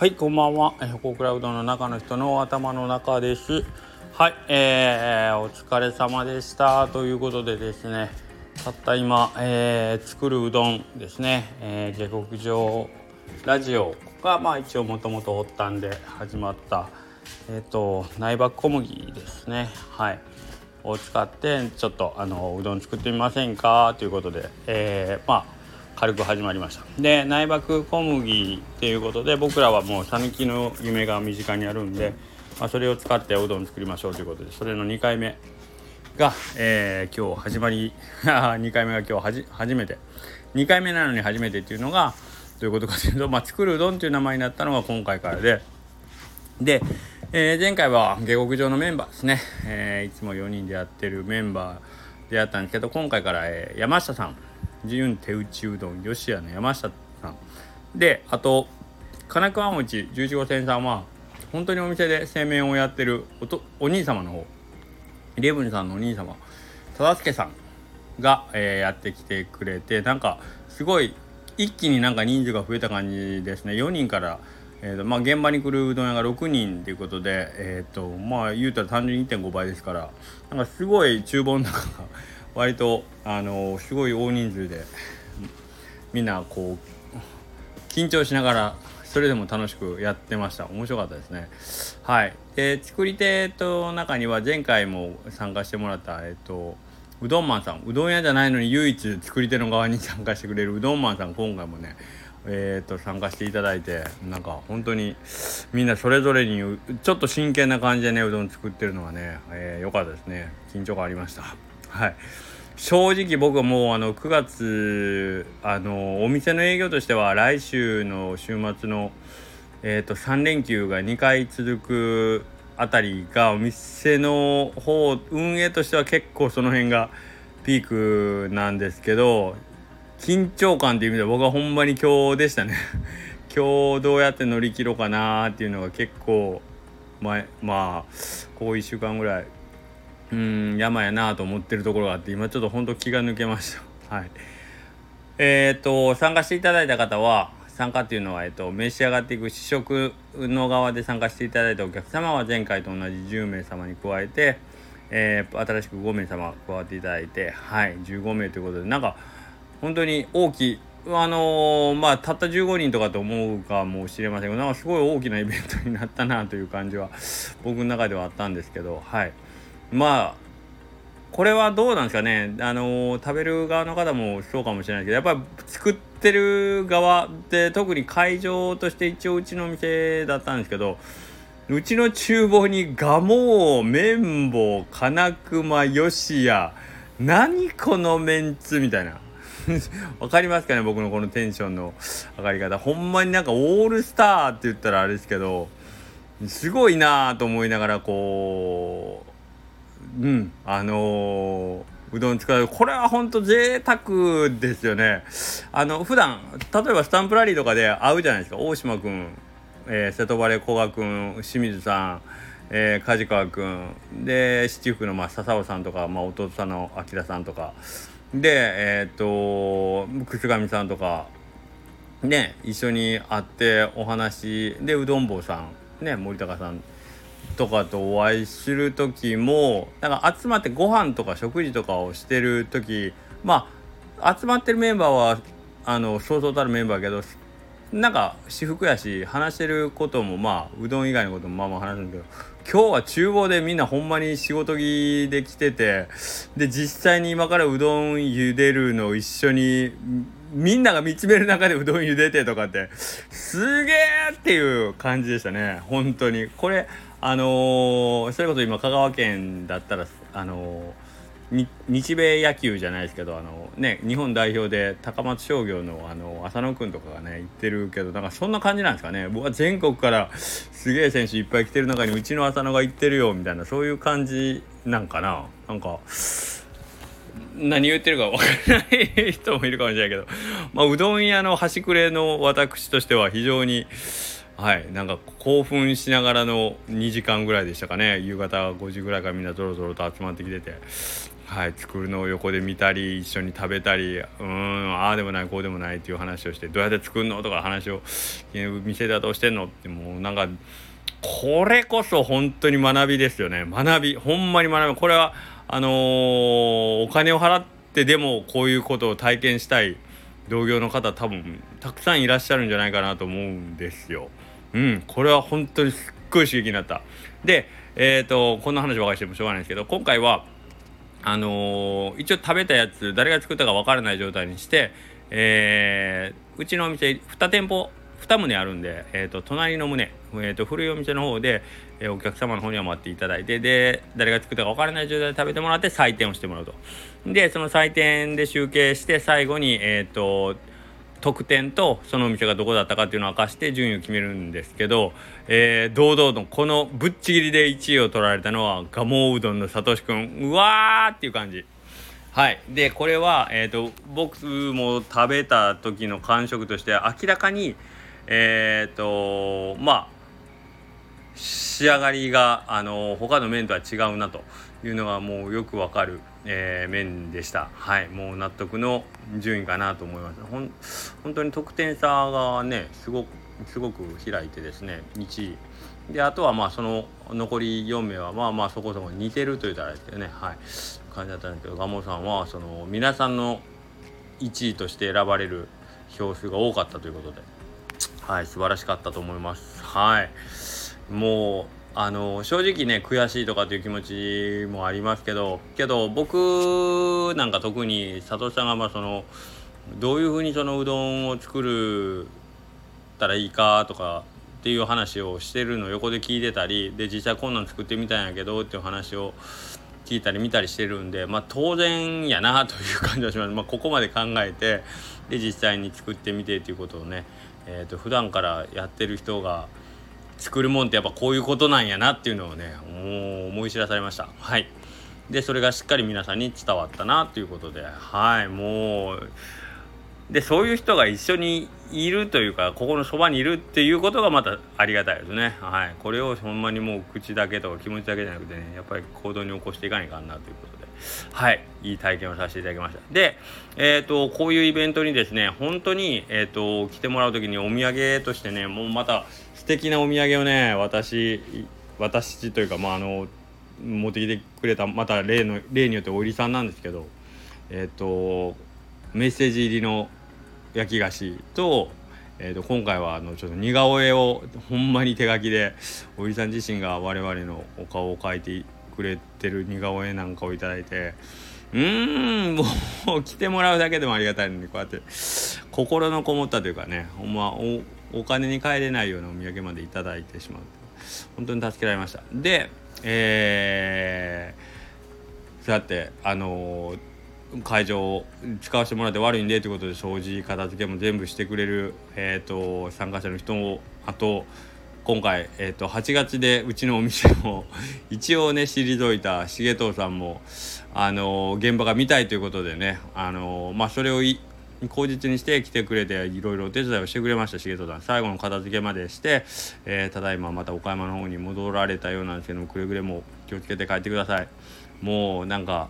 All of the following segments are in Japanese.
はいこんばんは。えー、クラウドの中の人の頭の中です。はいえー、お疲れ様でした。ということでですねたった今、えー、作るうどんですね、えー、下克上ラジオがまあ一応もともと発端で始まったえっ、ー、と内爆小麦ですね。はい。を使ってちょっとあのうどん作ってみませんか？ということで、えー、まあ軽く始まりました。で内爆小麦っていうことで僕らはもう讃岐の夢が身近にあるんで、まあ、それを使っておうどん作りましょうということでそれの2回目が、えー、今日始まり 2回目が今日初めて。2回目なのに初めてっていうのがどういうことかというと、まあ、作るうどんっていう名前になったのが今回からで。で、えー、前回は下克上のメンバーですね、えー、いつも4人でやってるメンバーでやったんですけど今回から、えー、山下さん自由手打ちうどん吉屋の山下さん。であと金桑餅11号線さんは本当にお店で製麺をやってるおとお兄様の方。レブンさんのお兄様。忠助さんが、えー、やってきてくれてなんかすごい一気になんか人数が増えた感じですね。4人からえーとまあ、現場に来るうどん屋が6人ということで、えーとまあ、言うたら単純に1.5倍ですからなんかすごい厨房の中が割とあのすごい大人数でみんなこう緊張しながらそれでも楽しくやってました。面白かったですね。はい。で作り手と中には前回も参加してもらったえっとうどんマンさん。うどん屋じゃないのに唯一作り手の側に参加してくれるうどんマンさん今回もねえーと、参加していただいてなんか本当にみんなそれぞれにちょっと真剣な感じでねうどん作ってるのがね良、えー、かったですね。緊張感ありました。はい。正直僕はもうあの9月あのお店の営業としては来週の週末の、えーと、3連休が2回続くあたりがお店の方運営としては結構その辺がピークなんですけど緊張感っていう意味では僕はほんまに今日でしたね。今日どうやって乗り切ろうかなっていうのが結構前まあここ1週間ぐらいうん山やなと思ってるところがあって今ちょっとほんと気が抜けました はいえっ、と参加していただいた方は参加っていうのは、えっと、召し上がっていく試食の側で参加していただいたお客様は前回と同じ10名様に加えて、えー、新しく5名様加わっていただいてはい15名ということでなんか本当に大きいあのー、まあたった15人とかと思うかもしれませんがなんかすごい大きなイベントになったなという感じは僕の中ではあったんですけどはい。まあこれはどうなんですかね。あの食べる側の方もそうかもしれないけどやっぱり作ってる側で特に会場として一応うちの店だったんですけどうちの厨房に蒲生綿棒金熊吉屋何このメンツみたいな。わかりますかね僕のこのテンションの上がり方。ほんまになんかオールスターって言ったらあれですけどすごいなと思いながらこううん。あのー、うどん使う。これはほんと贅沢ですよね。あの普段例えばスタンプラリーとかで会うじゃないですか。大島君、えー、瀬戸晴古賀君清水さんえー、梶川君。で七福の、まあ、笹尾さんとか、まあ、弟さんの明さんとか。でえっ、と楠上さんとか。ね一緒に会ってお話でうどん坊さんね森高さんとかとお会いする時もなんか集まってご飯とか食事とかをしてる時まあ集まってるメンバーはあのそうそうたるメンバーやけどなんか私服やし話してることもまあうどん以外のこともまあまあ話すんだけど今日は厨房でみんなほんまに仕事着で来ててで実際に今からうどん茹でるのを一緒にみんなが見つめる中でうどん茹でてとかってすげえっていう感じでしたね。本当に。これあのー、それこそ今香川県だったらあのー、日米野球じゃないですけどあのね日本代表で高松商業のあの浅野君とかがね行ってるけどなんかそんな感じなんですかね。僕は全国からすげえ選手いっぱい来てる中にうちの浅野が行ってるよみたいなそういう感じなんかな。なんか何言ってるか分からない人もいるかもしれないけど。まあうどん屋の端くれの私としては非常にはい。なんか興奮しながらの2時間ぐらいでしたかね。夕方5時ぐらいからみんなぞろぞろと集まってきてて。はい、作るのを横で見たり一緒に食べたりうんああでもないこうでもないっていう話をしてどうやって作るのとか話を店ではどうしてんのってもうなんかこれこそ本当に学びですよね。学び。ほんまに学び。これはあのー、お金を払ってでもこういうことを体験したい同業の方多分たくさんいらっしゃるんじゃないかなと思うんですよ。うん、これは本当にすっごい刺激になった。で、えっ、ー、と、こんな話ばかりしてもしょうがないんですけど、今回は、あのー、一応食べたやつ、誰が作ったかわからない状態にして、えー、うちのお店2店舗2棟あるんで、えーと、隣の棟、えーと、古いお店の方で、えー、お客様の方には待っていただいてで誰が作ったか分からない状態で食べてもらって採点をしてもらうとでその採点で集計して最後に、えーと得点とそのお店がどこだったかっていうのを明かして順位を決めるんですけど、えー、堂々とこのぶっちぎりで1位を取られたのは蒲生うどんのさとしくんうわーっていう感じ。はい。でこれは、えーと、僕も食べた時の感触として明らかにえっ、ー、とまあ仕上がりがあの他の麺とは違うなと。いうのがもうよくわかる、えー、面でした。はい。もう納得の順位かなと思います。ほん本当に得点差がねすごくすごく開いてですね1位。であとはまあその残り4名はまあまあそこそこ似てると言ったらですけどね。はい。感じだったんですけど蒲生さんはその皆さんの1位として選ばれる票数が多かったということで。はい。素晴らしかったと思います。はい。もうあの正直ね悔しいとかっていう気持ちもありますけどけど僕なんか特に佐藤さんがまあそのどういうふうにそのうどんを作るたらいいかとかっていう話をしてるのを横で聞いてたりで実際こんなん作ってみたんやけどっていう話を聞いたり見たりしてるんでまあ当然やなという感じはします、まあ、ここまで考えてで実際に作ってみてっていうことをね、えーと普段からやってる人が作るもんってやっぱこういうことなんやなっていうのをね思い知らされました。はい。でそれがしっかり皆さんに伝わったなということで。はいもう。でそういう人が一緒にいるというかここのそばにいるっていうことがまたありがたいですね。はい。これをほんまにもう口だけとか気持ちだけじゃなくてねやっぱり行動に起こしていかないかんなということで。はい。いい体験をさせていただきました。でえっ、ー、とこういうイベントにですね本当にえっ、ー、と来てもらう時にお土産としてねもうまた敵なお土産をね私私というかまああの持ってきてくれたまた例の例によっておいりさんなんですけどえっ、ー、とメッセージ入りの焼き菓子と,、えー、と今回はあのちょっと似顔絵をほんまに手書きでおいりさん自身が我々のお顔を描いてくれてる似顔絵なんかを頂いてうーんもう来てもらうだけでもありがたいのにこうやって心のこもったというかねほんまお金に換えれないようなお土産まで頂いてしまう本当に助けられました。でえー、そうやってあのー、会場を使わせてもらって悪いんでということで掃除片付けも全部してくれる、えーと、参加者の人もあと今回、えーと、8月でうちのお店も一応ね退いた重藤さんも、あのー、現場が見たいということでね、あのー、まあ、それを口実にして来てくれていろいろお手伝いをしてくれました重戸さん。最後の片付けまでして、えー、ただいままた岡山の方に戻られたようなんですけどくれぐれも気をつけて帰ってください。もうなんか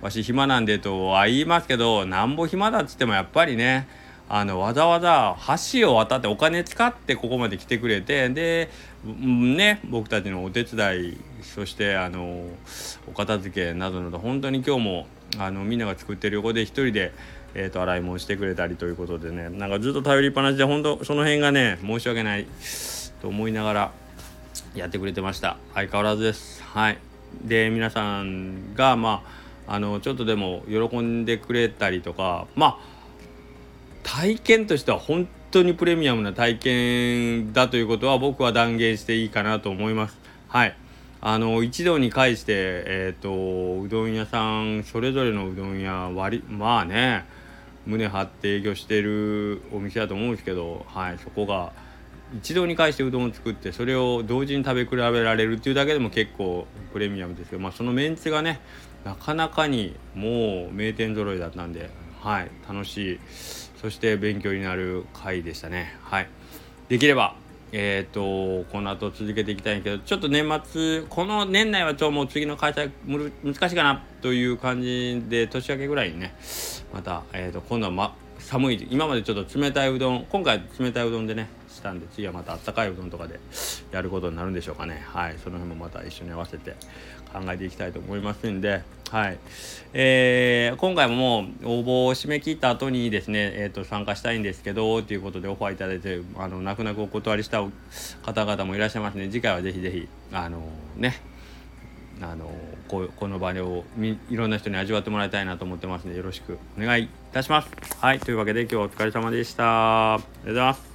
わし暇なんでとは言いますけどなんぼ暇だっつってもやっぱりねあのわざわざ橋を渡ってお金使ってここまで来てくれてでね僕たちのお手伝いそしてあのお片付けなどなど本当に今日もあのみんなが作ってる横で一人でえーと、洗い物してくれたりということでねなんかずっと頼りっぱなしで本当その辺がね申し訳ないと思いながらやってくれてました。相変わらずです。はい。で皆さんがまああのちょっとでも喜んでくれたりとかまあ体験としては本当にプレミアムな体験だということは僕は断言していいかなと思います。はい。あの一度に返して、えーと、うどん屋さんそれぞれのうどん屋割まあね胸張って営業してるお店だと思うんですけど、はい、そこが一堂に会してうどんを作ってそれを同時に食べ比べられるっていうだけでも結構プレミアムですけど、まあ、そのメンツがねなかなかにもう名店揃いだったんで、はい、楽しいそして勉強になる回でしたね。はい、できればえーと、この後続けていきたいんけどちょっと年末この年内はちょもう次の開催難しいかなという感じで年明けぐらいにねまた、えーと、今度は、ま、寒い今までちょっと冷たいうどん今回冷たいうどんでねしたんで次はまたあったかいうどんとかでやることになるんでしょうかね。はいその辺もまた一緒に合わせて考えていきたいと思いますんではいえー、今回ももう応募を締め切った後にですね、えーと、参加したいんですけどということでオファーいただいてあの泣く泣くお断りした方々もいらっしゃいますので次回はぜひぜひあのねあのここの場をいろんな人に味わってもらいたいなと思ってますのでよろしくお願いいたします。はいというわけで今日はお疲れ様でした。ありがとうございます。